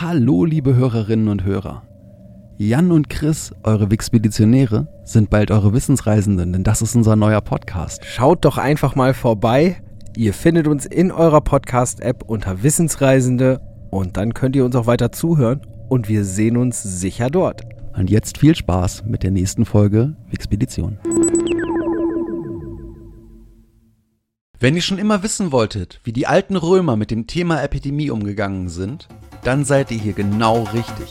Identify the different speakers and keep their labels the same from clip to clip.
Speaker 1: Hallo, liebe Hörerinnen und Hörer. Jan und Chris, eure Wixpeditionäre, sind bald eure Wissensreisenden, denn das ist unser neuer Podcast.
Speaker 2: Schaut doch einfach mal vorbei. Ihr findet uns in eurer Podcast-App unter Wissensreisende und dann könnt ihr uns auch weiter zuhören und wir sehen uns sicher dort.
Speaker 1: Und jetzt viel Spaß mit der nächsten Folge Wixpedition. Wenn ihr schon immer wissen wolltet, wie die alten Römer mit dem Thema Epidemie umgegangen sind, dann seid ihr hier genau richtig.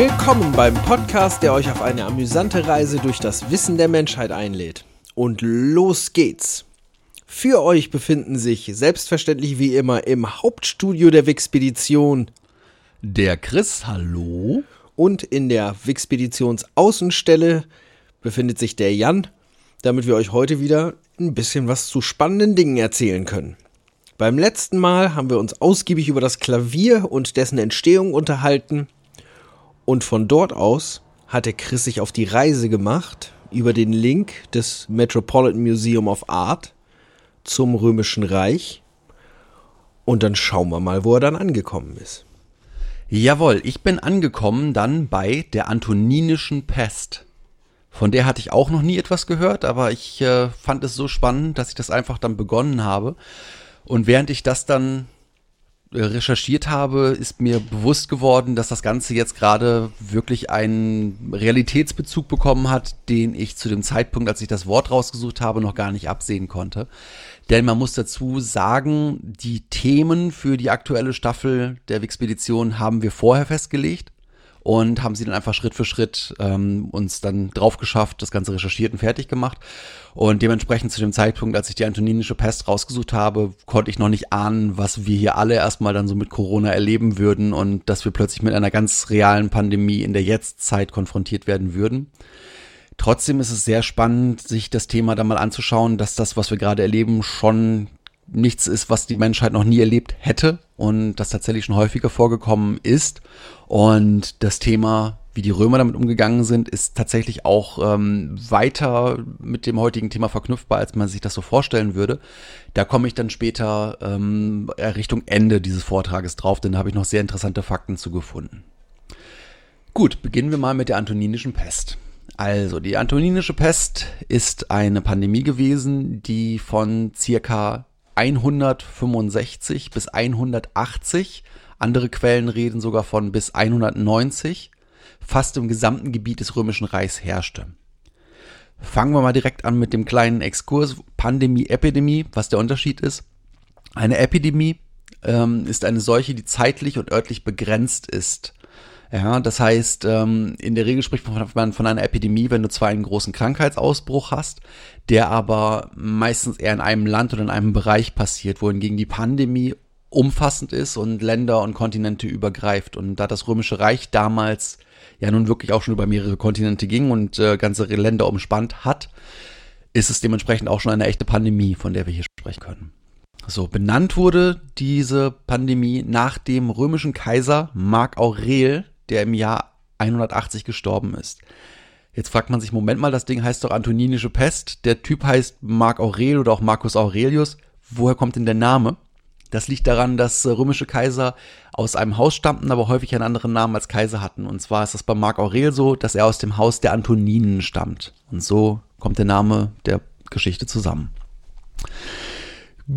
Speaker 2: Willkommen beim Podcast, der euch auf eine amüsante Reise durch das Wissen der Menschheit einlädt. Und los geht's! Für euch befinden sich selbstverständlich wie immer im Hauptstudio der Wixpedition
Speaker 1: Der Chris, hallo?
Speaker 2: und in der Wixpeditions Außenstelle befindet sich der Jan, damit wir euch heute wieder ein bisschen was zu spannenden Dingen erzählen können. Beim letzten Mal haben wir uns ausgiebig über das Klavier und dessen Entstehung unterhalten und von dort aus hat der Chris sich auf die Reise gemacht über den Link des Metropolitan Museum of Art zum Römischen Reich und dann schauen wir mal, wo er dann angekommen ist.
Speaker 1: Jawohl, ich bin angekommen dann bei der Antoninischen Pest. Von der hatte ich auch noch nie etwas gehört, aber ich äh, fand es so spannend, dass ich das einfach dann begonnen habe. Und während ich das dann recherchiert habe, ist mir bewusst geworden, dass das Ganze jetzt gerade wirklich einen Realitätsbezug bekommen hat, den ich zu dem Zeitpunkt, als ich das Wort rausgesucht habe, noch gar nicht absehen konnte. Denn man muss dazu sagen, die Themen für die aktuelle Staffel der Wixpedition haben wir vorher festgelegt und haben sie dann einfach Schritt für Schritt ähm, uns dann drauf geschafft, das Ganze recherchiert und fertig gemacht. Und dementsprechend zu dem Zeitpunkt, als ich die antoninische Pest rausgesucht habe, konnte ich noch nicht ahnen, was wir hier alle erstmal dann so mit Corona erleben würden und dass wir plötzlich mit einer ganz realen Pandemie in der Jetztzeit konfrontiert werden würden. Trotzdem ist es sehr spannend, sich das Thema da mal anzuschauen, dass das, was wir gerade erleben, schon nichts ist, was die Menschheit noch nie erlebt hätte und das tatsächlich schon häufiger vorgekommen ist. Und das Thema, wie die Römer damit umgegangen sind, ist tatsächlich auch ähm, weiter mit dem heutigen Thema verknüpfbar, als man sich das so vorstellen würde. Da komme ich dann später ähm, Richtung Ende dieses Vortrages drauf, denn da habe ich noch sehr interessante Fakten zu gefunden. Gut, beginnen wir mal mit der Antoninischen Pest. Also, die Antoninische Pest ist eine Pandemie gewesen, die von circa 165 bis 180, andere Quellen reden sogar von bis 190, fast im gesamten Gebiet des Römischen Reichs herrschte. Fangen wir mal direkt an mit dem kleinen Exkurs Pandemie, Epidemie, was der Unterschied ist. Eine Epidemie ähm, ist eine Seuche, die zeitlich und örtlich begrenzt ist. Ja, das heißt, ähm, in der Regel spricht man von einer Epidemie, wenn du zwar einen großen Krankheitsausbruch hast, der aber meistens eher in einem Land oder in einem Bereich passiert, wohingegen die Pandemie umfassend ist und Länder und Kontinente übergreift. Und da das Römische Reich damals ja nun wirklich auch schon über mehrere Kontinente ging und äh, ganze Länder umspannt hat, ist es dementsprechend auch schon eine echte Pandemie, von der wir hier sprechen können. So, benannt wurde diese Pandemie nach dem römischen Kaiser Mark Aurel, der im Jahr 180 gestorben ist. Jetzt fragt man sich, Moment mal, das Ding heißt doch Antoninische Pest. Der Typ heißt Mark Aurel oder auch Marcus Aurelius. Woher kommt denn der Name? Das liegt daran, dass äh, römische Kaiser aus einem Haus stammten, aber häufig einen anderen Namen als Kaiser hatten. Und zwar ist es bei Mark Aurel so, dass er aus dem Haus der Antoninen stammt. Und so kommt der Name der Geschichte zusammen.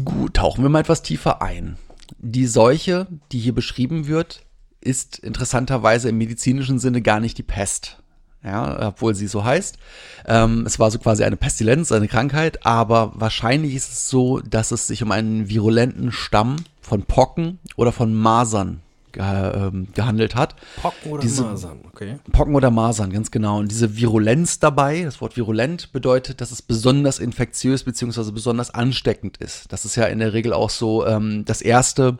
Speaker 1: Gut, tauchen wir mal etwas tiefer ein. Die Seuche, die hier beschrieben wird, ist interessanterweise im medizinischen Sinne gar nicht die Pest. Ja, obwohl sie so heißt. Ähm, es war so quasi eine Pestilenz, eine Krankheit, aber wahrscheinlich ist es so, dass es sich um einen virulenten Stamm von Pocken oder von Masern ähm, gehandelt hat.
Speaker 2: Pocken oder
Speaker 1: Diese-
Speaker 2: Masern, okay.
Speaker 1: Pocken oder Masern, ganz genau. Und diese Virulenz dabei, das Wort virulent bedeutet, dass es besonders infektiös bzw. besonders ansteckend ist. Das ist ja in der Regel auch so ähm, das Erste,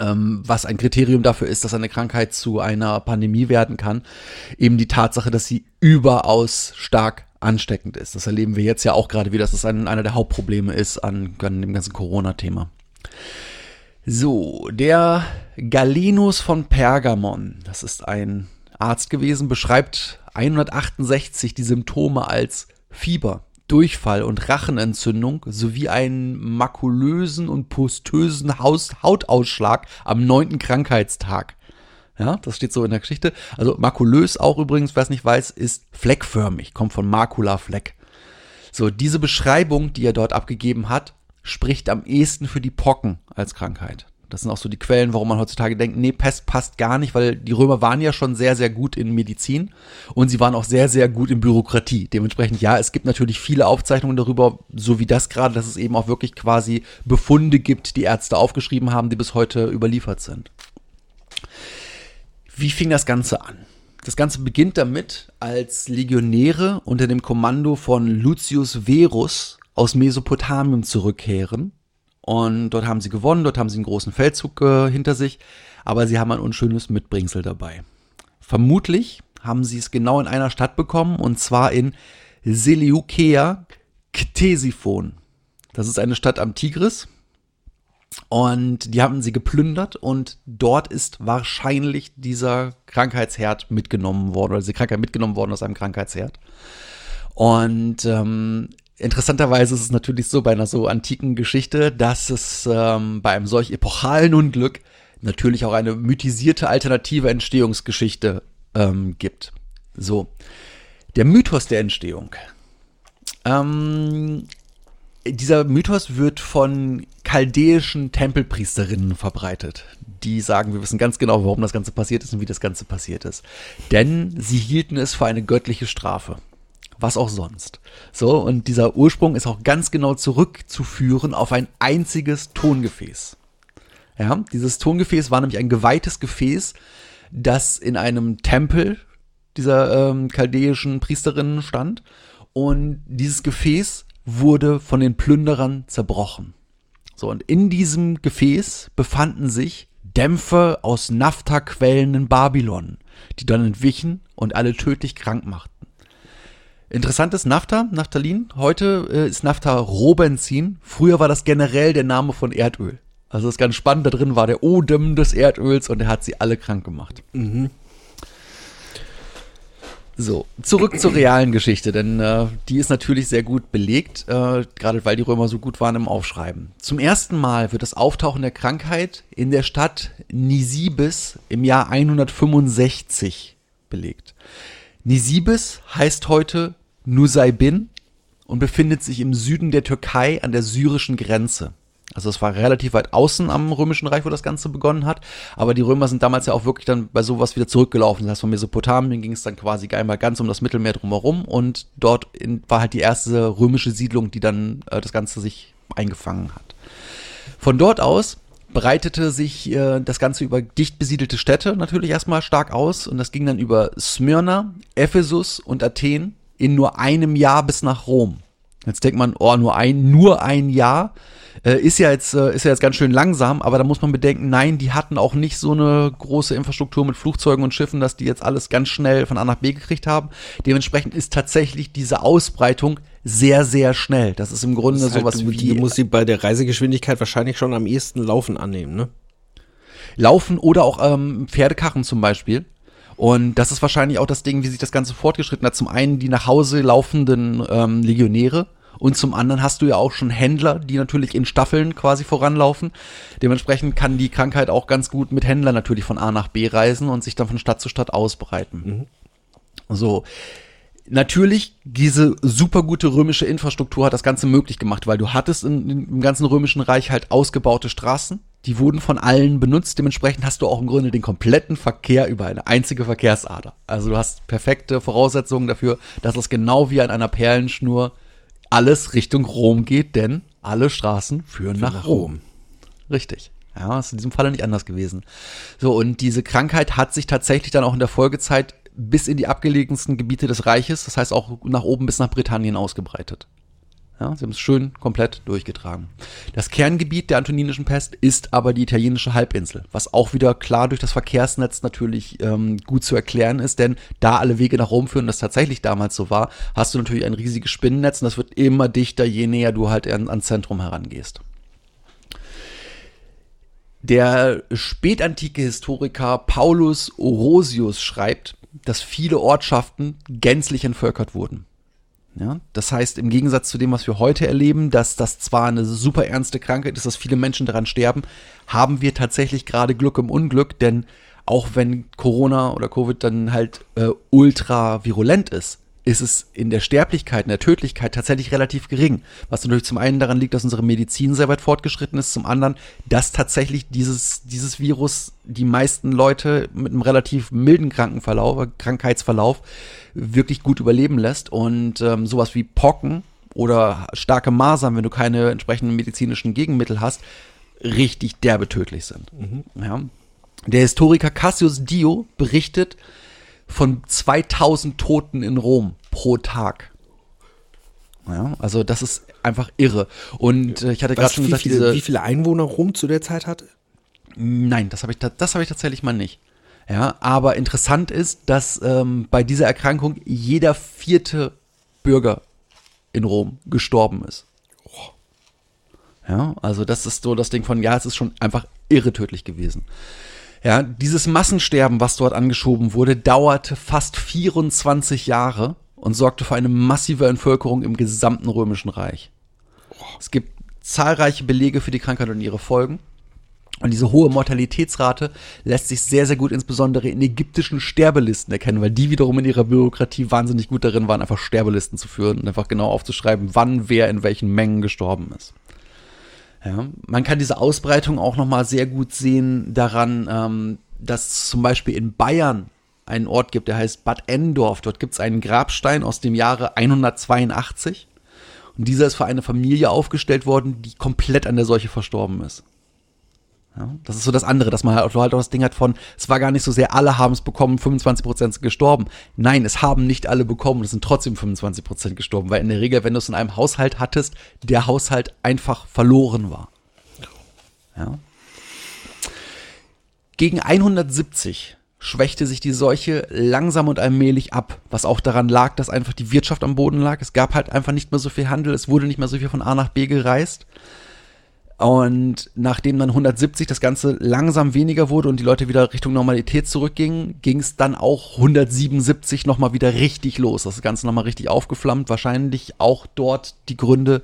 Speaker 1: was ein Kriterium dafür ist, dass eine Krankheit zu einer Pandemie werden kann. Eben die Tatsache, dass sie überaus stark ansteckend ist. Das erleben wir jetzt ja auch gerade wieder, dass das ein, einer der Hauptprobleme ist an, an dem ganzen Corona-Thema. So, der Galenus von Pergamon, das ist ein Arzt gewesen, beschreibt 168 die Symptome als Fieber, Durchfall und Rachenentzündung sowie einen makulösen und postösen Hautausschlag am neunten Krankheitstag. Ja, das steht so in der Geschichte. Also makulös auch übrigens, wer es nicht weiß, ist fleckförmig, kommt von Makula Fleck. So, diese Beschreibung, die er dort abgegeben hat, spricht am ehesten für die Pocken als Krankheit. Das sind auch so die Quellen, warum man heutzutage denkt, nee, Pest passt gar nicht, weil die Römer waren ja schon sehr, sehr gut in Medizin und sie waren auch sehr, sehr gut in Bürokratie. Dementsprechend, ja, es gibt natürlich viele Aufzeichnungen darüber, so wie das gerade, dass es eben auch wirklich quasi Befunde gibt, die Ärzte aufgeschrieben haben, die bis heute überliefert sind. Wie fing das Ganze an? Das Ganze beginnt damit, als Legionäre unter dem Kommando von Lucius Verus aus Mesopotamien zurückkehren. Und dort haben sie gewonnen, dort haben sie einen großen Feldzug äh, hinter sich, aber sie haben ein unschönes Mitbringsel dabei. Vermutlich haben sie es genau in einer Stadt bekommen, und zwar in Seleukeia Ktesiphon. Das ist eine Stadt am Tigris. Und die haben sie geplündert und dort ist wahrscheinlich dieser Krankheitsherd mitgenommen worden, oder diese Krankheit mitgenommen worden aus einem Krankheitsherd. Und ähm, Interessanterweise ist es natürlich so bei einer so antiken Geschichte, dass es ähm, bei einem solch epochalen Unglück natürlich auch eine mythisierte alternative Entstehungsgeschichte ähm, gibt. So, der Mythos der Entstehung. Ähm, dieser Mythos wird von chaldäischen Tempelpriesterinnen verbreitet. Die sagen, wir wissen ganz genau, warum das Ganze passiert ist und wie das Ganze passiert ist. Denn sie hielten es für eine göttliche Strafe was auch sonst. So, und dieser Ursprung ist auch ganz genau zurückzuführen auf ein einziges Tongefäß. Ja, dieses Tongefäß war nämlich ein geweihtes Gefäß, das in einem Tempel dieser ähm, chaldäischen Priesterinnen stand. Und dieses Gefäß wurde von den Plünderern zerbrochen. So, und in diesem Gefäß befanden sich Dämpfe aus Naphtha-Quellen in Babylon, die dann entwichen und alle tödlich krank machten. Interessant ist Naphtha, Naphthalin. Heute äh, ist Naphtha Rohbenzin. Früher war das generell der Name von Erdöl. Also das ist ganz spannend. Da drin war der Odem des Erdöls und er hat sie alle krank gemacht. Mhm. So, zurück zur realen Geschichte, denn äh, die ist natürlich sehr gut belegt, äh, gerade weil die Römer so gut waren im Aufschreiben. Zum ersten Mal wird das Auftauchen der Krankheit in der Stadt Nisibis im Jahr 165 belegt. Nisibis heißt heute Nusaybin und befindet sich im Süden der Türkei an der syrischen Grenze. Also es war relativ weit außen am Römischen Reich, wo das Ganze begonnen hat. Aber die Römer sind damals ja auch wirklich dann bei sowas wieder zurückgelaufen. Das heißt, von Mesopotamien ging es dann quasi einmal ganz um das Mittelmeer drumherum. Und dort in, war halt die erste römische Siedlung, die dann äh, das Ganze sich eingefangen hat. Von dort aus breitete sich äh, das Ganze über dicht besiedelte Städte natürlich erstmal stark aus. Und das ging dann über Smyrna, Ephesus und Athen in nur einem Jahr bis nach Rom. Jetzt denkt man, oh, nur ein, nur ein Jahr. Äh, ist ja jetzt, äh, ist ja jetzt ganz schön langsam, aber da muss man bedenken, nein, die hatten auch nicht so eine große Infrastruktur mit Flugzeugen und Schiffen, dass die jetzt alles ganz schnell von A nach B gekriegt haben. Dementsprechend ist tatsächlich diese Ausbreitung sehr, sehr schnell. Das ist im Grunde
Speaker 2: ist
Speaker 1: sowas
Speaker 2: halt, wie. Du musst sie bei der Reisegeschwindigkeit wahrscheinlich schon am ehesten Laufen annehmen, ne?
Speaker 1: Laufen oder auch ähm, Pferdekarren zum Beispiel. Und das ist wahrscheinlich auch das Ding, wie sich das Ganze fortgeschritten hat. Zum einen die nach Hause laufenden ähm, Legionäre und zum anderen hast du ja auch schon Händler, die natürlich in Staffeln quasi voranlaufen. Dementsprechend kann die Krankheit auch ganz gut mit Händlern natürlich von A nach B reisen und sich dann von Stadt zu Stadt ausbreiten. Mhm. So. Natürlich, diese super gute römische Infrastruktur hat das Ganze möglich gemacht, weil du hattest in, in, im ganzen römischen Reich halt ausgebaute Straßen, die wurden von allen benutzt. Dementsprechend hast du auch im Grunde den kompletten Verkehr über eine einzige Verkehrsader. Also du hast perfekte Voraussetzungen dafür, dass es genau wie an einer Perlenschnur alles Richtung Rom geht, denn alle Straßen führen nach, nach Rom. Rom. Richtig. Ja, ist in diesem Falle nicht anders gewesen. So, und diese Krankheit hat sich tatsächlich dann auch in der Folgezeit bis in die abgelegensten Gebiete des Reiches, das heißt auch nach oben bis nach Britannien ausgebreitet. Ja, sie haben es schön komplett durchgetragen. Das Kerngebiet der antoninischen Pest ist aber die italienische Halbinsel, was auch wieder klar durch das Verkehrsnetz natürlich ähm, gut zu erklären ist, denn da alle Wege nach Rom führen, das tatsächlich damals so war, hast du natürlich ein riesiges Spinnennetz und das wird immer dichter, je näher du halt an, ans Zentrum herangehst. Der spätantike Historiker Paulus Orosius schreibt, dass viele Ortschaften gänzlich entvölkert wurden. Ja, das heißt, im Gegensatz zu dem, was wir heute erleben, dass das zwar eine super ernste Krankheit ist, dass viele Menschen daran sterben, haben wir tatsächlich gerade Glück im Unglück, denn auch wenn Corona oder Covid dann halt äh, ultra virulent ist, ist es in der Sterblichkeit, in der Tödlichkeit tatsächlich relativ gering. Was natürlich zum einen daran liegt, dass unsere Medizin sehr weit fortgeschritten ist, zum anderen, dass tatsächlich dieses, dieses Virus die meisten Leute mit einem relativ milden Krankenverlauf, Krankheitsverlauf wirklich gut überleben lässt und ähm, sowas wie Pocken oder starke Masern, wenn du keine entsprechenden medizinischen Gegenmittel hast, richtig derbe tödlich sind. Mhm. Ja. Der Historiker Cassius Dio berichtet, von 2000 Toten in Rom pro Tag. Ja, also das ist einfach irre. Und äh, ich hatte gerade schon
Speaker 2: wie
Speaker 1: gesagt,
Speaker 2: viele,
Speaker 1: diese,
Speaker 2: wie viele Einwohner Rom zu der Zeit hatte?
Speaker 1: Nein, das habe ich, das habe ich tatsächlich mal nicht. Ja, aber interessant ist, dass ähm, bei dieser Erkrankung jeder vierte Bürger in Rom gestorben ist. Ja, also das ist so das Ding von, ja, es ist schon einfach irre tödlich gewesen. Ja, dieses Massensterben, was dort angeschoben wurde, dauerte fast 24 Jahre und sorgte für eine massive Entvölkerung im gesamten römischen Reich. Es gibt zahlreiche Belege für die Krankheit und ihre Folgen. Und diese hohe Mortalitätsrate lässt sich sehr, sehr gut insbesondere in ägyptischen Sterbelisten erkennen, weil die wiederum in ihrer Bürokratie wahnsinnig gut darin waren, einfach Sterbelisten zu führen und einfach genau aufzuschreiben, wann wer in welchen Mengen gestorben ist. Ja, man kann diese Ausbreitung auch nochmal sehr gut sehen daran, ähm, dass zum Beispiel in Bayern einen Ort gibt, der heißt Bad Endorf. Dort gibt es einen Grabstein aus dem Jahre 182. Und dieser ist für eine Familie aufgestellt worden, die komplett an der Seuche verstorben ist. Ja, das ist so das andere, dass man halt, halt auch das Ding hat von, es war gar nicht so sehr, alle haben es bekommen, 25% sind gestorben. Nein, es haben nicht alle bekommen, es sind trotzdem 25% gestorben, weil in der Regel, wenn du es in einem Haushalt hattest, der Haushalt einfach verloren war. Ja. Gegen 170 schwächte sich die Seuche langsam und allmählich ab, was auch daran lag, dass einfach die Wirtschaft am Boden lag. Es gab halt einfach nicht mehr so viel Handel, es wurde nicht mehr so viel von A nach B gereist. Und nachdem dann 170 das Ganze langsam weniger wurde und die Leute wieder Richtung Normalität zurückgingen, ging es dann auch 177 nochmal wieder richtig los. Das Ganze nochmal richtig aufgeflammt. Wahrscheinlich auch dort die Gründe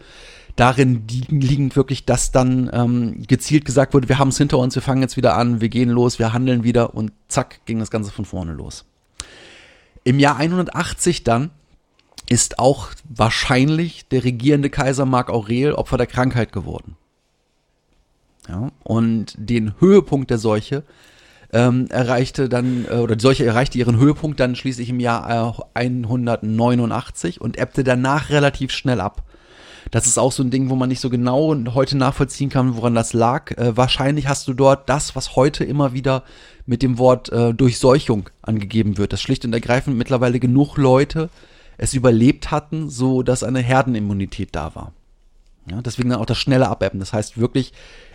Speaker 1: darin liegen, wirklich, dass dann ähm, gezielt gesagt wurde, wir haben es hinter uns, wir fangen jetzt wieder an, wir gehen los, wir handeln wieder und zack, ging das Ganze von vorne los. Im Jahr 180 dann ist auch wahrscheinlich der regierende Kaiser Mark Aurel Opfer der Krankheit geworden. Ja, und den Höhepunkt der Seuche ähm, erreichte dann, äh, oder die Seuche erreichte ihren Höhepunkt dann schließlich im Jahr äh, 189 und ebbte danach relativ schnell ab. Das ist auch so ein Ding, wo man nicht so genau heute nachvollziehen kann, woran das lag. Äh, wahrscheinlich hast du dort das, was heute immer wieder mit dem Wort äh, Durchseuchung angegeben wird, dass schlicht und ergreifend mittlerweile genug Leute es überlebt hatten, so dass eine Herdenimmunität da war. Ja, deswegen dann auch das schnelle Abebben. Das heißt wirklich,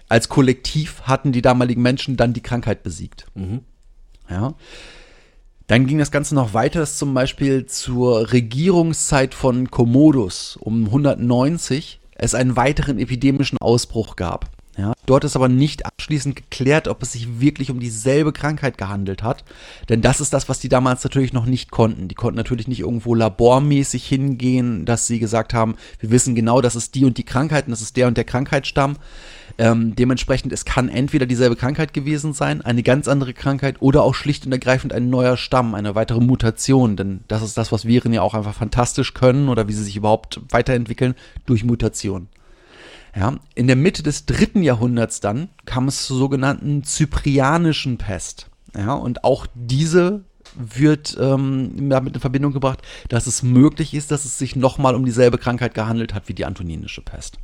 Speaker 1: als Kollektiv hatten die damaligen Menschen dann die Krankheit besiegt. Ja. Dann ging das Ganze noch weiter, dass zum Beispiel zur Regierungszeit von Commodus um 190 es einen weiteren epidemischen Ausbruch gab. Ja, dort ist aber nicht abschließend geklärt, ob es sich wirklich um dieselbe Krankheit gehandelt hat. Denn das ist das, was die damals natürlich noch nicht konnten. Die konnten natürlich nicht irgendwo labormäßig hingehen, dass sie gesagt haben, wir wissen genau, das ist die und die Krankheit und das ist der und der Krankheitsstamm. Ähm, dementsprechend, es kann entweder dieselbe Krankheit gewesen sein, eine ganz andere Krankheit oder auch schlicht und ergreifend ein neuer Stamm, eine weitere Mutation. Denn das ist das, was Viren ja auch einfach fantastisch können oder wie sie sich überhaupt weiterentwickeln durch Mutation. Ja, in der Mitte des dritten Jahrhunderts dann kam es zur sogenannten zyprianischen Pest. Ja, und auch diese wird ähm, damit in Verbindung gebracht, dass es möglich ist, dass es sich nochmal um dieselbe Krankheit gehandelt hat wie die antoninische Pest.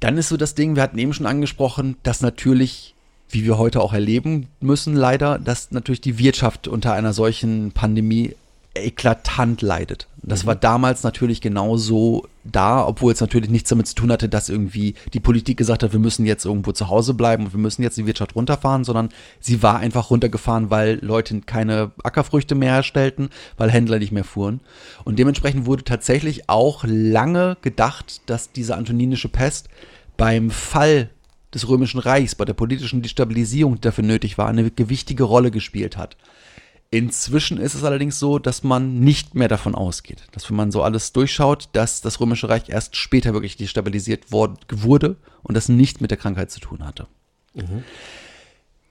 Speaker 1: Dann ist so das Ding, wir hatten eben schon angesprochen, dass natürlich, wie wir heute auch erleben müssen, leider, dass natürlich die Wirtschaft unter einer solchen Pandemie eklatant leidet. Das war damals natürlich genauso da, obwohl es natürlich nichts damit zu tun hatte, dass irgendwie die Politik gesagt hat, wir müssen jetzt irgendwo zu Hause bleiben und wir müssen jetzt die Wirtschaft runterfahren, sondern sie war einfach runtergefahren, weil Leute keine Ackerfrüchte mehr herstellten, weil Händler nicht mehr fuhren. Und dementsprechend wurde tatsächlich auch lange gedacht, dass diese antoninische Pest beim Fall des Römischen Reichs, bei der politischen Destabilisierung, die dafür nötig war, eine gewichtige Rolle gespielt hat. Inzwischen ist es allerdings so, dass man nicht mehr davon ausgeht, dass wenn man so alles durchschaut, dass das Römische Reich erst später wirklich destabilisiert wurde und das nicht mit der Krankheit zu tun hatte.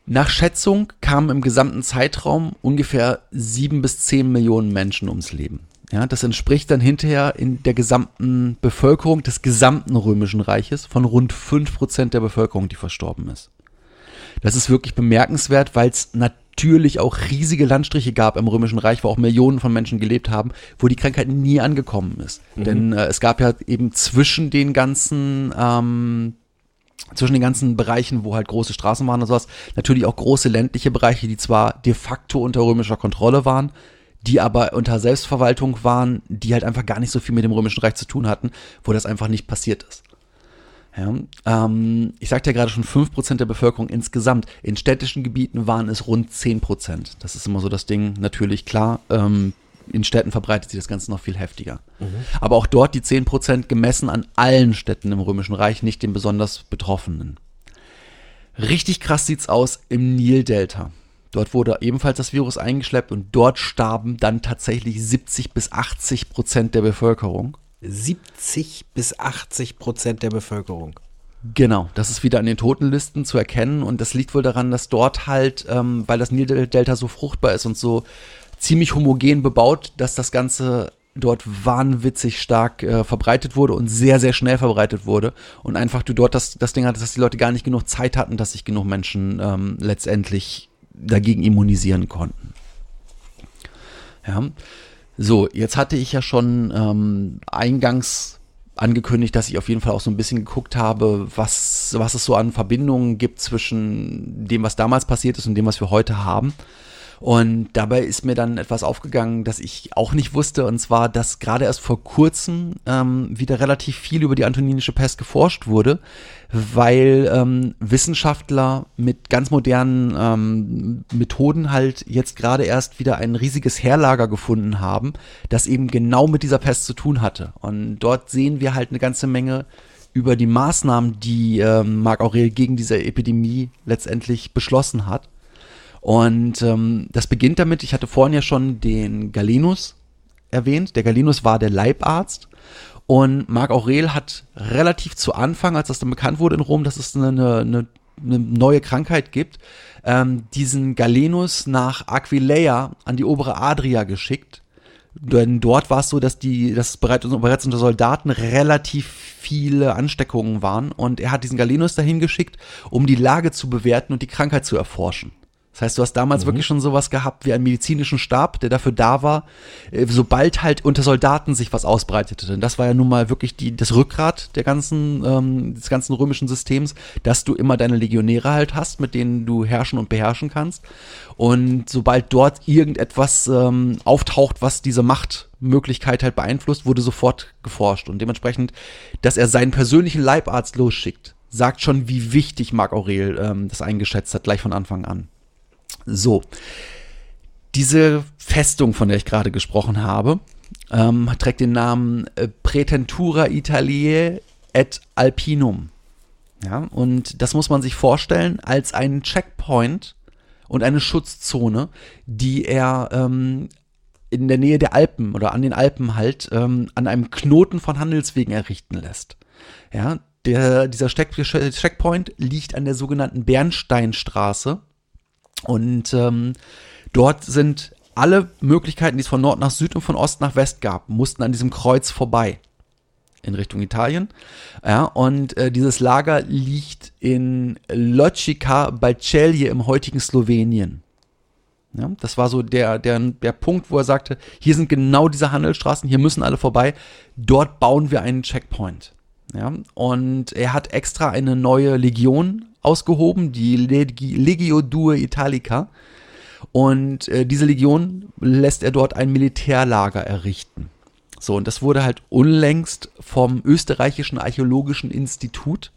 Speaker 1: Nach Schätzung kamen im gesamten Zeitraum ungefähr sieben bis zehn Millionen Menschen ums Leben. Ja, das entspricht dann hinterher in der gesamten Bevölkerung des gesamten Römischen Reiches von rund fünf Prozent der Bevölkerung, die verstorben ist. Das ist wirklich bemerkenswert, weil es natürlich auch riesige Landstriche gab im Römischen Reich, wo auch Millionen von Menschen gelebt haben, wo die Krankheit nie angekommen ist. Denn äh, es gab ja eben zwischen den ganzen ähm, zwischen den ganzen Bereichen, wo halt große Straßen waren und sowas, natürlich auch große ländliche Bereiche, die zwar de facto unter römischer Kontrolle waren, die aber unter Selbstverwaltung waren, die halt einfach gar nicht so viel mit dem Römischen Reich zu tun hatten, wo das einfach nicht passiert ist. Ja, ähm, ich sagte ja gerade schon 5% der Bevölkerung insgesamt. In städtischen Gebieten waren es rund 10%. Das ist immer so das Ding, natürlich klar. Ähm, in Städten verbreitet sich das Ganze noch viel heftiger. Aber auch dort die 10% gemessen an allen Städten im Römischen Reich, nicht den besonders Betroffenen. Richtig krass sieht's aus im Nildelta. Dort wurde ebenfalls das Virus eingeschleppt und dort starben dann tatsächlich 70 bis 80 Prozent der Bevölkerung.
Speaker 2: 70 bis 80 Prozent der Bevölkerung.
Speaker 1: Genau, das ist wieder an den Totenlisten zu erkennen und das liegt wohl daran, dass dort halt, ähm, weil das Nildelta so fruchtbar ist und so ziemlich homogen bebaut, dass das Ganze dort wahnwitzig stark äh, verbreitet wurde und sehr, sehr schnell verbreitet wurde und einfach du dort das, das Ding hattest, dass die Leute gar nicht genug Zeit hatten, dass sich genug Menschen ähm, letztendlich dagegen immunisieren konnten. Ja. So, jetzt hatte ich ja schon ähm, eingangs angekündigt, dass ich auf jeden Fall auch so ein bisschen geguckt habe, was, was es so an Verbindungen gibt zwischen dem, was damals passiert ist und dem, was wir heute haben. Und dabei ist mir dann etwas aufgegangen, das ich auch nicht wusste, und zwar, dass gerade erst vor kurzem ähm, wieder relativ viel über die antoninische Pest geforscht wurde, weil ähm, Wissenschaftler mit ganz modernen ähm, Methoden halt jetzt gerade erst wieder ein riesiges Heerlager gefunden haben, das eben genau mit dieser Pest zu tun hatte. Und dort sehen wir halt eine ganze Menge über die Maßnahmen, die ähm, Marc Aurel gegen diese Epidemie letztendlich beschlossen hat. Und ähm, das beginnt damit, ich hatte vorhin ja schon den Galenus erwähnt. Der Galenus war der Leibarzt. Und Marc Aurel hat relativ zu Anfang, als das dann bekannt wurde in Rom, dass es eine, eine, eine neue Krankheit gibt, ähm, diesen Galenus nach Aquileia an die obere Adria geschickt. Denn dort war es so, dass die, dass bereits, bereits unter Soldaten relativ viele Ansteckungen waren und er hat diesen Galenus dahin geschickt, um die Lage zu bewerten und die Krankheit zu erforschen. Das heißt, du hast damals wirklich schon sowas gehabt wie einen medizinischen Stab, der dafür da war, äh, sobald halt unter Soldaten sich was ausbreitete. Denn das war ja nun mal wirklich die, das Rückgrat der ganzen, ähm, des ganzen römischen Systems, dass du immer deine Legionäre halt hast, mit denen du herrschen und beherrschen kannst. Und sobald dort irgendetwas ähm, auftaucht, was diese Machtmöglichkeit halt beeinflusst, wurde sofort geforscht. Und dementsprechend, dass er seinen persönlichen Leibarzt losschickt, sagt schon, wie wichtig Marc Aurel ähm, das eingeschätzt hat, gleich von Anfang an. So, diese Festung, von der ich gerade gesprochen habe, ähm, trägt den Namen äh, Pretentura Italiae et Alpinum. Ja, und das muss man sich vorstellen als einen Checkpoint und eine Schutzzone, die er ähm, in der Nähe der Alpen oder an den Alpen halt ähm, an einem Knoten von Handelswegen errichten lässt. Ja, der, dieser Check Checkpoint liegt an der sogenannten Bernsteinstraße und ähm, dort sind alle Möglichkeiten, die es von Nord nach Süd und von Ost nach West gab, mussten an diesem Kreuz vorbei in Richtung Italien. Ja, und äh, dieses Lager liegt in Locica bei Celje im heutigen Slowenien. Ja, das war so der, der, der Punkt, wo er sagte, hier sind genau diese Handelsstraßen, hier müssen alle vorbei, dort bauen wir einen Checkpoint. Ja, und er hat extra eine neue Legion ausgehoben, die Leg Legio Due Italica. Und äh, diese Legion lässt er dort ein Militärlager errichten. So, und das wurde halt unlängst vom österreichischen Archäologischen Institut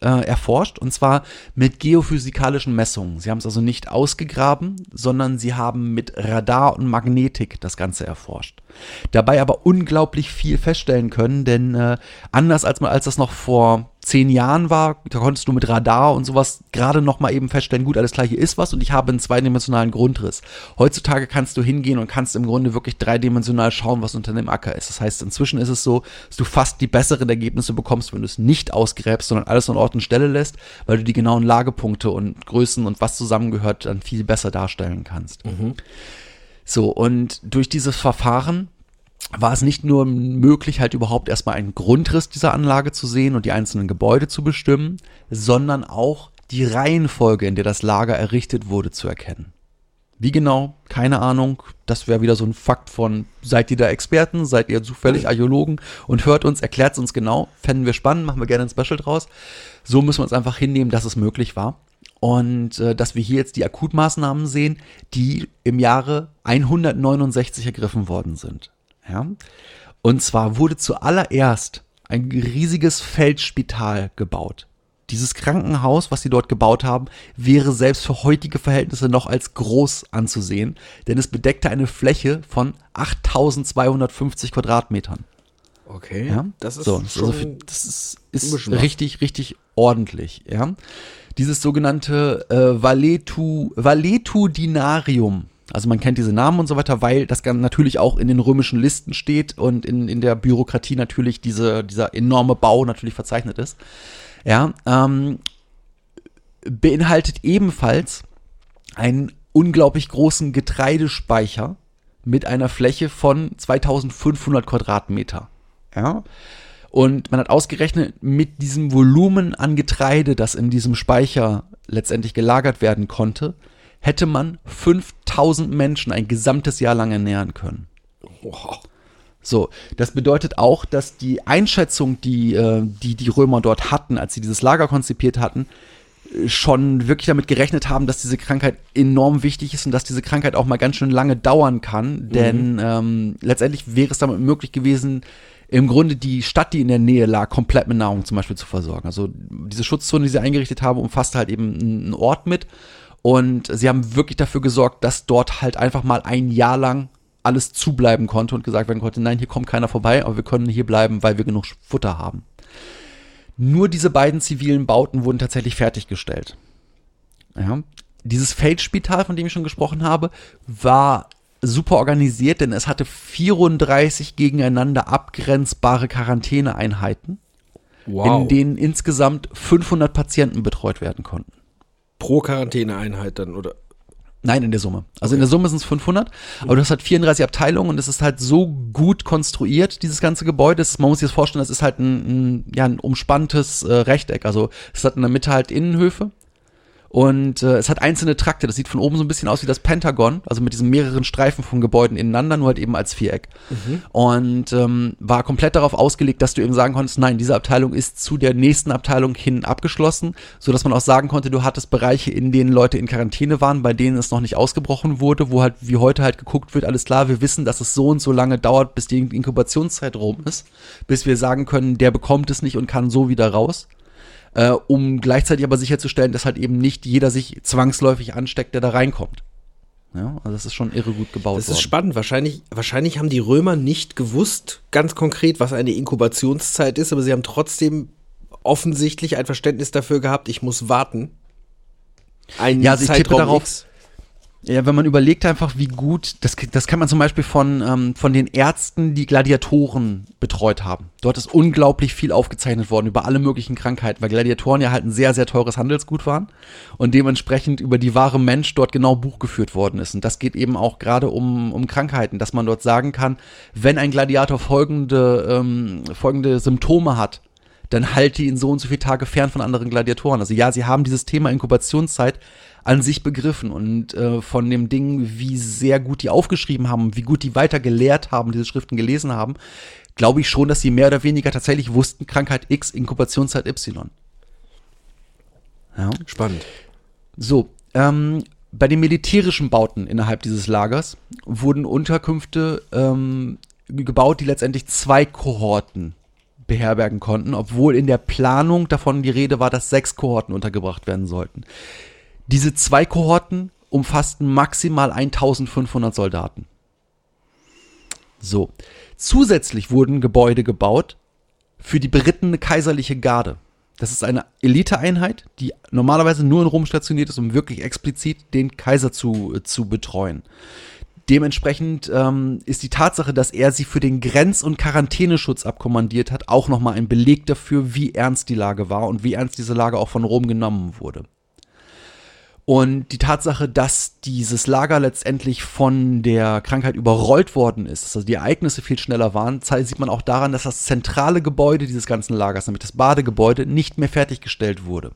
Speaker 1: äh, erforscht und zwar mit geophysikalischen Messungen. Sie haben es also nicht ausgegraben, sondern sie haben mit Radar und Magnetik das Ganze erforscht. Dabei aber unglaublich viel feststellen können, denn äh, anders als man als das noch vor zehn Jahren war, da konntest du mit Radar und sowas gerade noch mal eben feststellen, gut, alles klar, hier ist was und ich habe einen zweidimensionalen Grundriss. Heutzutage kannst du hingehen und kannst im Grunde wirklich dreidimensional schauen, was unter dem Acker ist. Das heißt, inzwischen ist es so, dass du fast die besseren Ergebnisse bekommst, wenn du es nicht ausgräbst, sondern alles an Ort und Stelle lässt, weil du die genauen Lagepunkte und Größen und was zusammengehört dann viel besser darstellen kannst. So, und durch dieses Verfahren war es nicht nur möglich, halt überhaupt erstmal einen Grundriss dieser Anlage zu sehen und die einzelnen Gebäude zu bestimmen, sondern auch die Reihenfolge, in der das Lager errichtet wurde, zu erkennen. Wie genau? Keine Ahnung. Das wäre wieder so ein Fakt von, seid ihr da Experten, seid ihr zufällig Archäologen und hört uns, erklärt es uns genau. Fänden wir spannend, machen wir gerne ein Special draus. So müssen wir uns einfach hinnehmen, dass es möglich war. Und äh, dass wir hier jetzt die Akutmaßnahmen sehen, die im Jahre 169 ergriffen worden sind. Ja? Und zwar wurde zuallererst ein riesiges Feldspital gebaut. Dieses Krankenhaus, was sie dort gebaut haben, wäre selbst für heutige Verhältnisse noch als groß anzusehen, denn es bedeckte eine Fläche von 8250 Quadratmetern.
Speaker 2: Okay.
Speaker 1: Ja?
Speaker 2: Das ist
Speaker 1: so,
Speaker 2: schon
Speaker 1: also das ist, ist richtig, richtig ordentlich. Ja? Dieses sogenannte äh, Valetu, Valetudinarium, also man kennt diese Namen und so weiter, weil das natürlich auch in den römischen Listen steht und in, in der Bürokratie natürlich diese, dieser enorme Bau natürlich verzeichnet ist. Ja, ähm, beinhaltet ebenfalls einen unglaublich großen Getreidespeicher mit einer Fläche von 2500 Quadratmeter. Ja. Und man hat ausgerechnet, mit diesem Volumen an Getreide, das in diesem Speicher letztendlich gelagert werden konnte, hätte man 5000 Menschen ein gesamtes Jahr lang ernähren können.
Speaker 2: Wow.
Speaker 1: So, das bedeutet auch, dass die Einschätzung, die, äh, die die Römer dort hatten, als sie dieses Lager konzipiert hatten, äh, schon wirklich damit gerechnet haben, dass diese Krankheit enorm wichtig ist und dass diese Krankheit auch mal ganz schön lange dauern kann. Denn ähm, letztendlich wäre es damit möglich gewesen, im Grunde die Stadt, die in der Nähe lag, komplett mit Nahrung zum Beispiel zu versorgen. Also diese Schutzzone, die sie eingerichtet haben, umfasste halt eben einen Ort mit. Und sie haben wirklich dafür gesorgt, dass dort halt einfach mal ein Jahr lang alles zubleiben konnte und gesagt werden konnte, nein, hier kommt keiner vorbei, aber wir können hier bleiben, weil wir genug Futter haben. Nur diese beiden zivilen Bauten wurden tatsächlich fertiggestellt. Ja. Dieses Feldspital, von dem ich schon gesprochen habe, war super organisiert, denn es hatte 34 gegeneinander abgrenzbare Quarantäneeinheiten,
Speaker 2: Wow.
Speaker 1: in denen insgesamt 500 Patienten betreut werden konnten.
Speaker 2: Pro Quarantäneeinheit dann, oder?
Speaker 1: Nein, in der Summe. Also in der Summe sind es 500, aber du hast halt 34 Abteilungen und es ist halt so gut konstruiert, dieses ganze Gebäude. Es, man muss sich das vorstellen, das ist halt ein, ein, ja, ein umspanntes äh, Rechteck. Also es hat in der Mitte halt Innenhöfe und äh, es hat einzelne Trakte. Das sieht von oben so ein bisschen aus wie das Pentagon, also mit diesen mehreren Streifen von Gebäuden ineinander, nur halt eben als Viereck. Und ähm, war komplett darauf ausgelegt, dass du eben sagen konntest, nein, diese Abteilung ist zu der nächsten Abteilung hin abgeschlossen, so dass man auch sagen konnte, du hattest Bereiche, in denen Leute in Quarantäne waren, bei denen es noch nicht ausgebrochen wurde, wo halt wie heute halt geguckt wird, alles klar, wir wissen, dass es so und so lange dauert, bis die Inkubationszeit rum ist, bis wir sagen können, der bekommt es nicht und kann so wieder raus äh, um gleichzeitig aber sicherzustellen, dass halt eben nicht jeder sich zwangsläufig ansteckt, der da reinkommt. Ja, also das ist schon irre gut gebaut
Speaker 2: Das
Speaker 1: worden.
Speaker 2: ist spannend. Wahrscheinlich, wahrscheinlich haben die Römer nicht gewusst, ganz konkret, was eine Inkubationszeit ist, aber sie haben trotzdem offensichtlich ein Verständnis dafür gehabt, ich muss warten. Ein
Speaker 1: Ja, also ich tippe
Speaker 2: Zeitraum
Speaker 1: darauf-
Speaker 2: X.
Speaker 1: Ja, wenn man überlegt einfach, wie gut, das, das kann man zum Beispiel von, ähm, von den Ärzten, die Gladiatoren betreut haben. Dort ist unglaublich viel aufgezeichnet worden über alle möglichen Krankheiten, weil Gladiatoren ja halt ein sehr, sehr teures Handelsgut waren und dementsprechend über die wahre Mensch dort genau Buch geführt worden ist. Und das geht eben auch gerade um, um Krankheiten, dass man dort sagen kann, wenn ein Gladiator folgende, ähm, folgende Symptome hat, dann halte ihn so und so viele Tage fern von anderen Gladiatoren. Also ja, sie haben dieses Thema Inkubationszeit an sich begriffen und äh, von dem Ding, wie sehr gut die aufgeschrieben haben, wie gut die weiter gelehrt haben, diese Schriften gelesen haben, glaube ich schon, dass sie mehr oder weniger tatsächlich wussten, Krankheit X, Inkubationszeit Y. Ja.
Speaker 2: Spannend.
Speaker 1: So, ähm, bei den militärischen Bauten innerhalb dieses Lagers wurden Unterkünfte ähm, gebaut, die letztendlich zwei Kohorten beherbergen konnten, obwohl in der Planung davon die Rede war, dass sechs Kohorten untergebracht werden sollten. Diese zwei Kohorten umfassten maximal 1500 Soldaten. So. Zusätzlich wurden Gebäude gebaut für die berittene kaiserliche Garde. Das ist eine Eliteeinheit, die normalerweise nur in Rom stationiert ist, um wirklich explizit den Kaiser zu, äh, zu betreuen. Dementsprechend ähm, ist die Tatsache, dass er sie für den Grenz- und Quarantäneschutz abkommandiert hat, auch nochmal ein Beleg dafür, wie ernst die Lage war und wie ernst diese Lage auch von Rom genommen wurde. Und die Tatsache, dass dieses Lager letztendlich von der Krankheit überrollt worden ist, also die Ereignisse viel schneller waren, sieht man auch daran, dass das zentrale Gebäude dieses ganzen Lagers, nämlich das Badegebäude, nicht mehr fertiggestellt wurde.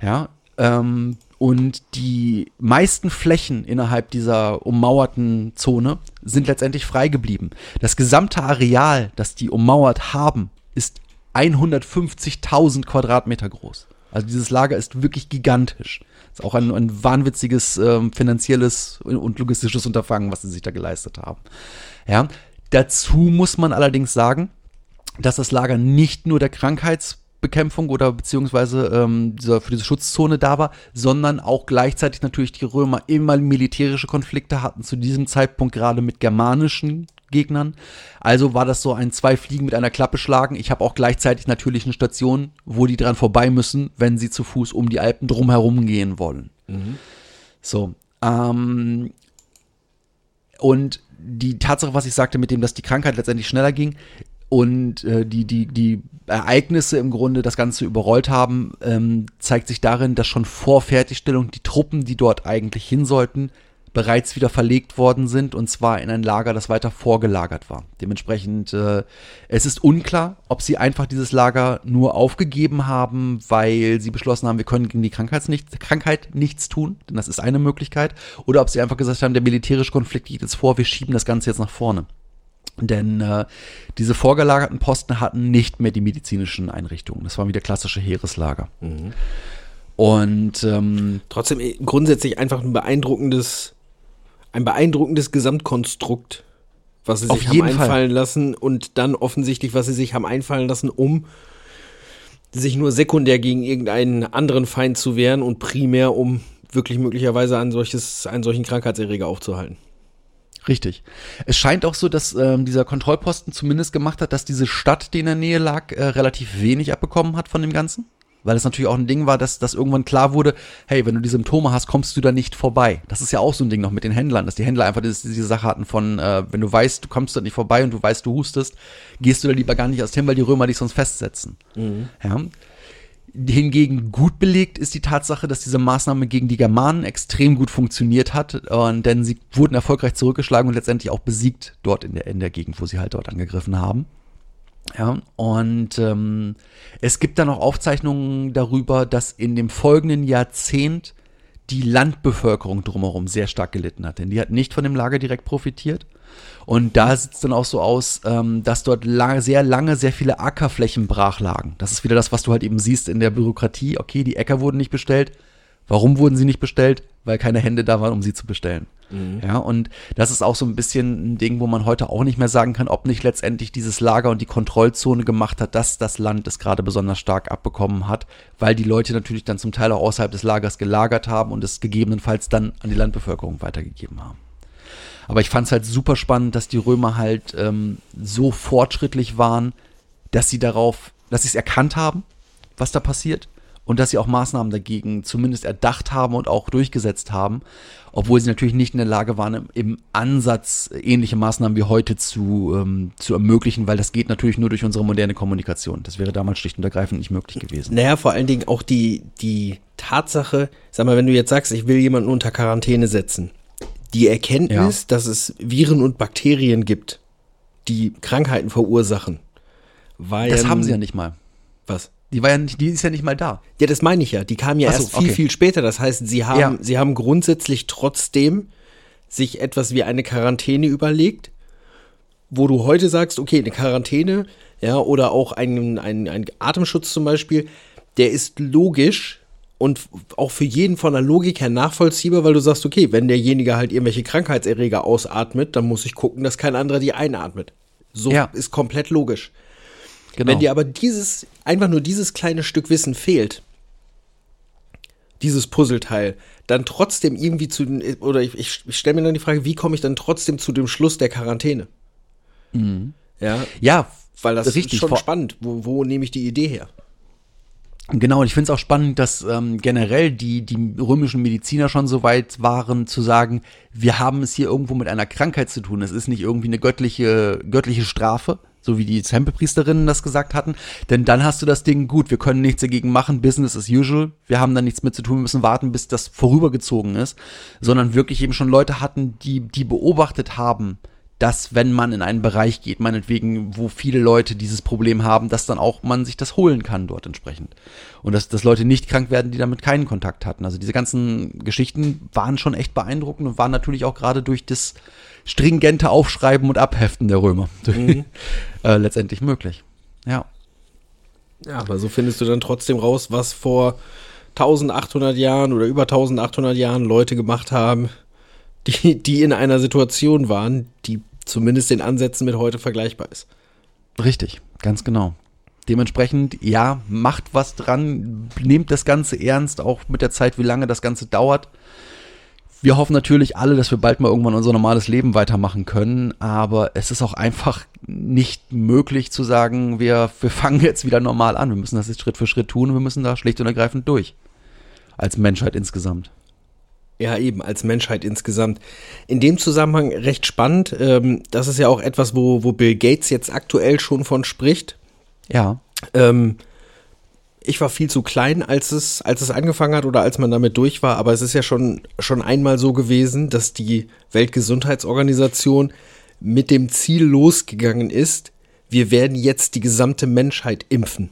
Speaker 1: Ja, ähm, und die meisten Flächen innerhalb dieser ummauerten Zone sind letztendlich frei geblieben. Das gesamte Areal, das die ummauert haben, ist 150.000 Quadratmeter groß. Also dieses Lager ist wirklich gigantisch. Ist auch ein, ein wahnwitziges ähm, finanzielles und logistisches Unterfangen, was sie sich da geleistet haben. Ja, dazu muss man allerdings sagen, dass das Lager nicht nur der Krankheitsbekämpfung oder beziehungsweise ähm, dieser, für diese Schutzzone da war, sondern auch gleichzeitig natürlich die Römer immer militärische Konflikte hatten, zu diesem Zeitpunkt gerade mit germanischen Gegnern. Also war das so ein zwei Fliegen mit einer Klappe schlagen. Ich habe auch gleichzeitig natürlich eine Station, wo die dran vorbei müssen, wenn sie zu Fuß um die Alpen drumherum gehen wollen. Mhm. So. Ähm, und die Tatsache, was ich sagte, mit dem, dass die Krankheit letztendlich schneller ging und äh, die, die, die Ereignisse im Grunde das Ganze überrollt haben, ähm, zeigt sich darin, dass schon vor Fertigstellung die Truppen, die dort eigentlich hin sollten, bereits wieder verlegt worden sind und zwar in ein Lager, das weiter vorgelagert war. Dementsprechend, äh, es ist unklar, ob sie einfach dieses Lager nur aufgegeben haben, weil sie beschlossen haben, wir können gegen die Krankheit, nicht, Krankheit nichts tun, denn das ist eine Möglichkeit, oder ob sie einfach gesagt haben, der militärische Konflikt geht jetzt vor, wir schieben das Ganze jetzt nach vorne. Denn äh, diese vorgelagerten Posten hatten nicht mehr die medizinischen Einrichtungen. Das waren wieder klassische Heereslager. Mhm. Und ähm,
Speaker 2: trotzdem äh, grundsätzlich einfach ein beeindruckendes ein beeindruckendes Gesamtkonstrukt, was sie sich haben einfallen Fall. lassen und dann offensichtlich, was sie sich haben einfallen lassen, um sich nur sekundär gegen irgendeinen anderen Feind zu wehren und primär, um wirklich möglicherweise ein solches, einen solchen Krankheitserreger aufzuhalten.
Speaker 1: Richtig. Es scheint auch so, dass ähm, dieser Kontrollposten zumindest gemacht hat, dass diese Stadt, die in der Nähe lag, äh, relativ wenig abbekommen hat von dem Ganzen. Weil es natürlich auch ein Ding war, dass, dass irgendwann klar wurde, hey, wenn du die Symptome hast, kommst du da nicht vorbei. Das ist ja auch so ein Ding noch mit den Händlern, dass die Händler einfach diese, diese Sache hatten von, äh, wenn du weißt, du kommst da nicht vorbei und du weißt, du hustest, gehst du da lieber gar nicht erst hin, weil die Römer dich sonst festsetzen. Mhm. Ja. Hingegen gut belegt ist die Tatsache, dass diese Maßnahme gegen die Germanen extrem gut funktioniert hat, äh, denn sie wurden erfolgreich zurückgeschlagen und letztendlich auch besiegt dort in der, in der Gegend, wo sie halt dort angegriffen haben. Ja, und ähm, es gibt da noch Aufzeichnungen darüber, dass in dem folgenden Jahrzehnt die Landbevölkerung drumherum sehr stark gelitten hat. Denn die hat nicht von dem Lager direkt profitiert. Und da sieht es dann auch so aus, ähm, dass dort lang, sehr lange sehr viele Ackerflächen brach lagen. Das ist wieder das, was du halt eben siehst in der Bürokratie. Okay, die Äcker wurden nicht bestellt. Warum wurden sie nicht bestellt? Weil keine Hände da waren, um sie zu bestellen. Mhm. Ja, und das ist auch so ein bisschen ein Ding, wo man heute auch nicht mehr sagen kann, ob nicht letztendlich dieses Lager und die Kontrollzone gemacht hat, dass das Land es gerade besonders stark abbekommen hat, weil die Leute natürlich dann zum Teil auch außerhalb des Lagers gelagert haben und es gegebenenfalls dann an die Landbevölkerung weitergegeben haben. Aber ich fand es halt super spannend, dass die Römer halt ähm, so fortschrittlich waren, dass sie darauf, dass sie es erkannt haben, was da passiert und dass sie auch Maßnahmen dagegen zumindest erdacht haben und auch durchgesetzt haben, obwohl sie natürlich nicht in der Lage waren, im Ansatz ähnliche Maßnahmen wie heute zu, ähm, zu ermöglichen, weil das geht natürlich nur durch unsere moderne Kommunikation. Das wäre damals schlicht und ergreifend nicht möglich gewesen.
Speaker 2: Naja, vor allen Dingen auch die, die Tatsache, sag mal, wenn du jetzt sagst, ich will jemanden unter Quarantäne setzen, die Erkenntnis, ja. dass es Viren und Bakterien gibt, die Krankheiten verursachen.
Speaker 1: Weil, das haben sie ja nicht mal.
Speaker 2: Was?
Speaker 1: Die war ja nicht, die ist ja nicht mal da.
Speaker 2: Ja, das meine ich ja. Die kam ja so, erst viel, okay. viel später. Das heißt, sie haben, ja. sie haben grundsätzlich trotzdem sich etwas wie eine Quarantäne überlegt, wo du heute sagst, okay, eine Quarantäne, ja, oder auch ein, ein, ein Atemschutz zum Beispiel, der ist logisch und auch für jeden von der Logik her nachvollziehbar, weil du sagst, okay, wenn derjenige halt irgendwelche Krankheitserreger ausatmet, dann muss ich gucken, dass kein anderer die einatmet. So
Speaker 1: Ja.
Speaker 2: ist komplett logisch.
Speaker 1: Genau.
Speaker 2: Wenn dir aber dieses, einfach nur dieses kleine Stück Wissen fehlt, dieses Puzzleteil, dann trotzdem irgendwie zu oder ich, ich, ich stelle mir dann die Frage, wie komme ich dann trotzdem zu dem Schluss der Quarantäne? Ja,
Speaker 1: ja,
Speaker 2: weil das
Speaker 1: richtig.
Speaker 2: ist schon spannend. Wo, wo nehme ich die Idee her?
Speaker 1: Genau, und ich finde es auch spannend, dass ähm, generell die, die römischen Mediziner schon so weit waren zu sagen, wir haben es hier irgendwo mit einer Krankheit zu tun. Es ist nicht irgendwie eine göttliche, göttliche Strafe, so wie die Tempelpriesterinnen das gesagt hatten. Denn dann hast du das Ding, gut, wir können nichts dagegen machen, Business as usual. Wir haben da nichts mit zu tun, wir müssen warten, bis das vorübergezogen ist. Sondern wirklich eben schon Leute hatten, die, die beobachtet haben, dass wenn man in einen Bereich geht, meinetwegen, wo viele Leute dieses Problem haben, dass dann auch man sich das holen kann dort entsprechend. Und dass, dass Leute nicht krank werden, die damit keinen Kontakt hatten. Also diese ganzen Geschichten waren schon echt beeindruckend und waren natürlich auch gerade durch das stringente Aufschreiben und Abheften der Römer äh, letztendlich möglich. Ja.
Speaker 2: Ja, aber so findest du dann trotzdem raus, was vor 1800 Jahren oder über 1800 Jahren Leute gemacht haben, die, die in einer Situation waren, die zumindest den Ansätzen mit heute vergleichbar ist.
Speaker 1: Richtig, ganz genau. Dementsprechend, ja, macht was dran, nehmt das Ganze ernst, auch mit der Zeit, wie lange das Ganze dauert. Wir hoffen natürlich alle, dass wir bald mal irgendwann unser normales Leben weitermachen können, aber es ist auch einfach nicht möglich zu sagen, wir, wir fangen jetzt wieder normal an. Wir müssen das jetzt Schritt für Schritt tun und wir müssen da schlicht und ergreifend durch. Als Menschheit insgesamt.
Speaker 2: Ja, eben, als Menschheit insgesamt. In dem Zusammenhang recht spannend, ähm, das ist ja auch etwas, wo, wo Bill Gates jetzt aktuell schon von spricht.
Speaker 1: Ja,
Speaker 2: Ähm, ich war viel zu klein, als es, als es angefangen hat oder als man damit durch war, aber es ist ja schon, schon einmal so gewesen, dass die Weltgesundheitsorganisation mit dem Ziel losgegangen ist, wir werden jetzt die gesamte Menschheit impfen.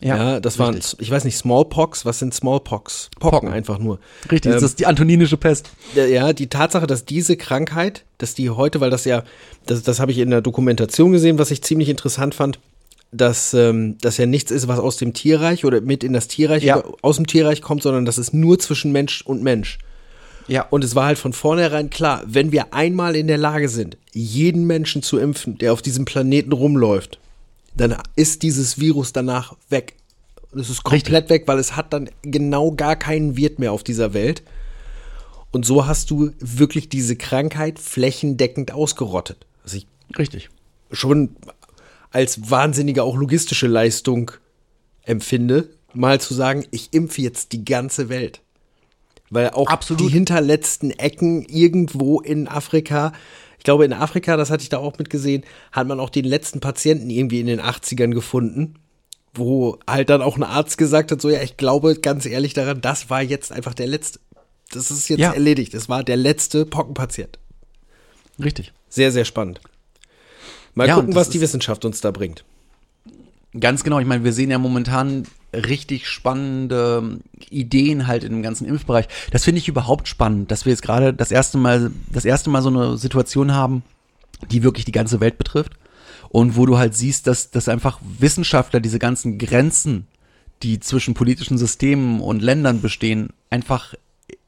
Speaker 2: Ja, das waren, ich weiß nicht, Smallpox, was sind Smallpox? Pocken,
Speaker 1: Pocken.
Speaker 2: einfach nur.
Speaker 1: Richtig,
Speaker 2: Ähm,
Speaker 1: das ist die antoninische Pest.
Speaker 2: ja, ja, die Tatsache, dass diese Krankheit, dass die heute, weil das ja, das, das habe ich in der Dokumentation gesehen, was ich ziemlich interessant fand, dass ähm, das ja nichts ist, was aus dem Tierreich oder mit in das Tierreich
Speaker 1: Ja.
Speaker 2: aus dem Tierreich kommt, sondern das ist nur zwischen Mensch und Mensch.
Speaker 1: Ja,
Speaker 2: Und es war halt von vornherein klar, wenn wir einmal in der Lage sind, jeden Menschen zu impfen, der auf diesem Planeten rumläuft, dann ist dieses Virus danach weg. Und es ist komplett weg, weil es hat dann genau gar keinen Wirt mehr auf dieser Welt. Und so hast du wirklich diese Krankheit flächendeckend ausgerottet. Was ich
Speaker 1: richtig.
Speaker 2: schon als wahnsinnige auch logistische Leistung empfinde, mal zu sagen, ich impfe jetzt die ganze Welt. Weil auch
Speaker 1: Absolut.
Speaker 2: die hinterletzten Ecken irgendwo in Afrika, ich glaube in Afrika, das hatte ich da auch mitgesehen, hat man auch den letzten Patienten irgendwie in den 80ern gefunden, wo halt dann auch ein Arzt gesagt hat, so ja, ich glaube ganz ehrlich daran, das war jetzt einfach der letzte. Das ist jetzt
Speaker 1: Ja.
Speaker 2: erledigt. Das war der letzte Pockenpatient.
Speaker 1: Richtig.
Speaker 2: Sehr, sehr spannend. Mal
Speaker 1: Ja,
Speaker 2: gucken, was die Wissenschaft uns da bringt.
Speaker 1: Ganz genau, ich meine, wir sehen ja momentan richtig spannende Ideen halt in dem ganzen Impfbereich. Das finde ich überhaupt spannend, dass wir jetzt gerade das erste Mal, das erste Mal so eine Situation haben, die wirklich die ganze Welt betrifft. Und wo du halt siehst, dass, dass einfach Wissenschaftler diese ganzen Grenzen, die zwischen politischen Systemen und Ländern bestehen, einfach im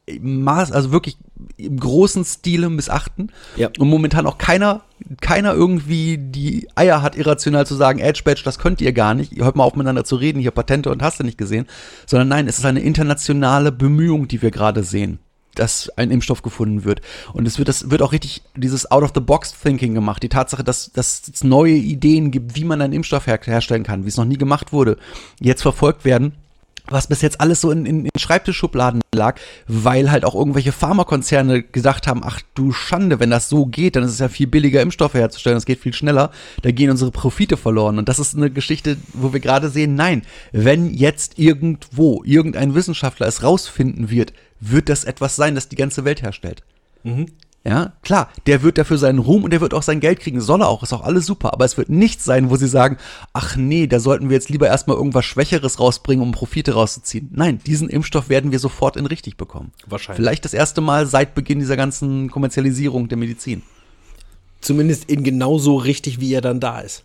Speaker 1: Maß, also wirklich im großen Stile missachten.
Speaker 2: Ja.
Speaker 1: Und momentan auch keiner, keiner irgendwie die Eier hat, irrational zu sagen, Edge Badge, das könnt ihr gar nicht. Ihr hört mal auf miteinander zu reden, hier Patente und hast du nicht gesehen. Sondern nein, es ist eine internationale Bemühung, die wir gerade sehen, dass ein Impfstoff gefunden wird. Und es wird, das wird auch richtig dieses Out-of-the-Box-Thinking gemacht. Die Tatsache, dass, dass es neue Ideen gibt, wie man einen Impfstoff her herstellen kann, wie es noch nie gemacht wurde, jetzt verfolgt werden was bis jetzt alles so in, in, in Schreibtischschubladen lag, weil halt auch irgendwelche Pharmakonzerne gesagt haben, ach du Schande, wenn das so geht, dann ist es ja viel billiger, Impfstoffe herzustellen, das geht viel schneller, da gehen unsere Profite verloren. Und das ist eine Geschichte, wo wir gerade sehen, nein, wenn jetzt irgendwo irgendein Wissenschaftler es rausfinden wird, wird das etwas sein, das die ganze Welt herstellt. Ja, klar, der wird dafür seinen Ruhm und der wird auch sein Geld kriegen, soll er auch, ist auch alles super, aber es wird nichts sein, wo sie sagen, ach nee, da sollten wir jetzt lieber erstmal irgendwas Schwächeres rausbringen, um Profite rauszuziehen. Nein, diesen Impfstoff werden wir sofort in richtig bekommen.
Speaker 2: Wahrscheinlich.
Speaker 1: Vielleicht das erste Mal seit Beginn dieser ganzen Kommerzialisierung der Medizin.
Speaker 2: Zumindest in genauso richtig, wie er dann da ist.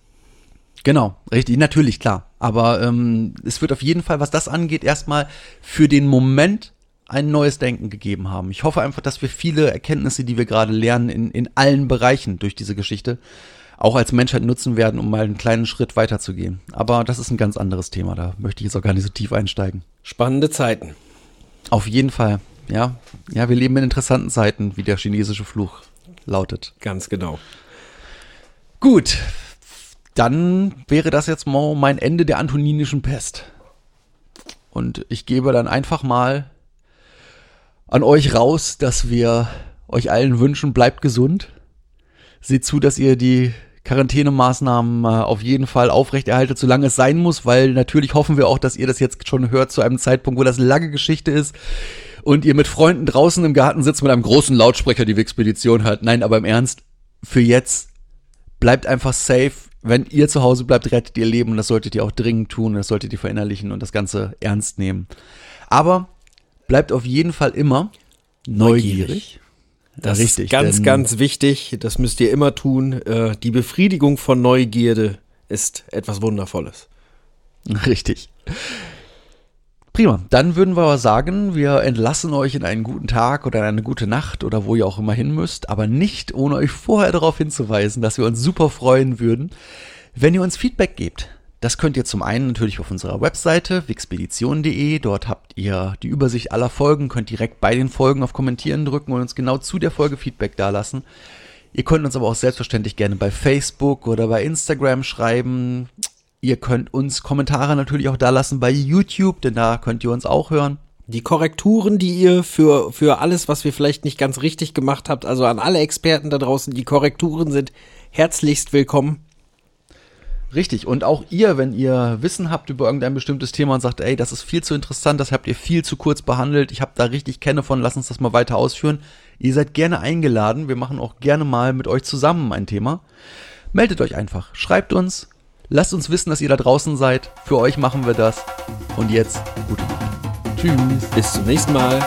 Speaker 1: Genau, richtig, natürlich, klar. Aber ähm, es wird auf jeden Fall, was das angeht, erstmal für den Moment ein neues Denken gegeben haben. Ich hoffe einfach, dass wir viele Erkenntnisse, die wir gerade lernen, in, in allen Bereichen durch diese Geschichte, auch als Menschheit nutzen werden, um mal einen kleinen Schritt weiterzugehen. Aber das ist ein ganz anderes Thema, da möchte ich jetzt auch gar nicht so tief einsteigen.
Speaker 2: Spannende Zeiten.
Speaker 1: Auf jeden Fall, ja. Ja, wir leben in interessanten Zeiten, wie der chinesische Fluch lautet.
Speaker 2: Ganz genau.
Speaker 1: Gut, dann wäre das jetzt mal mein Ende der antoninischen Pest. Und ich gebe dann einfach mal an euch raus, dass wir euch allen wünschen, bleibt gesund. Seht zu, dass ihr die Quarantänemaßnahmen äh, auf jeden Fall aufrechterhaltet, solange es sein muss, weil natürlich hoffen wir auch, dass ihr das jetzt schon hört zu einem Zeitpunkt, wo das lange Geschichte ist und ihr mit Freunden draußen im Garten sitzt mit einem großen Lautsprecher die Expedition hört. Nein, aber im Ernst, für jetzt bleibt einfach safe. Wenn ihr zu Hause bleibt, rettet ihr Leben und das solltet ihr auch dringend tun, das solltet ihr verinnerlichen und das Ganze ernst nehmen. Aber bleibt auf jeden Fall immer neugierig.
Speaker 2: Das
Speaker 1: Ja,
Speaker 2: ist ganz, ganz wichtig. Das müsst ihr immer tun. Äh, Die Befriedigung von Neugierde ist etwas Wundervolles.
Speaker 1: Richtig. Prima. Dann würden wir aber sagen, wir entlassen euch in einen guten Tag oder in eine gute Nacht oder wo ihr auch immer hin müsst, aber nicht ohne euch vorher darauf hinzuweisen, dass wir uns super freuen würden, wenn ihr uns Feedback gebt. Das könnt ihr zum einen natürlich auf unserer Webseite wixpedition.de. Dort habt ihr die Übersicht aller Folgen, könnt direkt bei den Folgen auf Kommentieren drücken und uns genau zu der Folge Feedback dalassen. Ihr könnt uns aber auch selbstverständlich gerne bei Facebook oder bei Instagram schreiben. Ihr könnt uns Kommentare natürlich auch da lassen bei YouTube, denn da könnt ihr uns auch hören.
Speaker 2: Die Korrekturen, die ihr für, für alles, was wir vielleicht nicht ganz richtig gemacht habt, also an alle Experten da draußen, die Korrekturen sind herzlichst willkommen.
Speaker 1: Richtig. Und auch ihr, wenn ihr Wissen habt über irgendein bestimmtes Thema und sagt, ey, das ist viel zu interessant, das habt ihr viel zu kurz behandelt, ich habe da richtig Kenne von, lass uns das mal weiter ausführen. Ihr seid gerne eingeladen. Wir machen auch gerne mal mit euch zusammen ein Thema. Meldet euch einfach. Schreibt uns. Lasst uns wissen, dass ihr da draußen seid. Für euch machen wir das. Und jetzt gute Nacht. Tschüss.
Speaker 2: Bis zum nächsten Mal.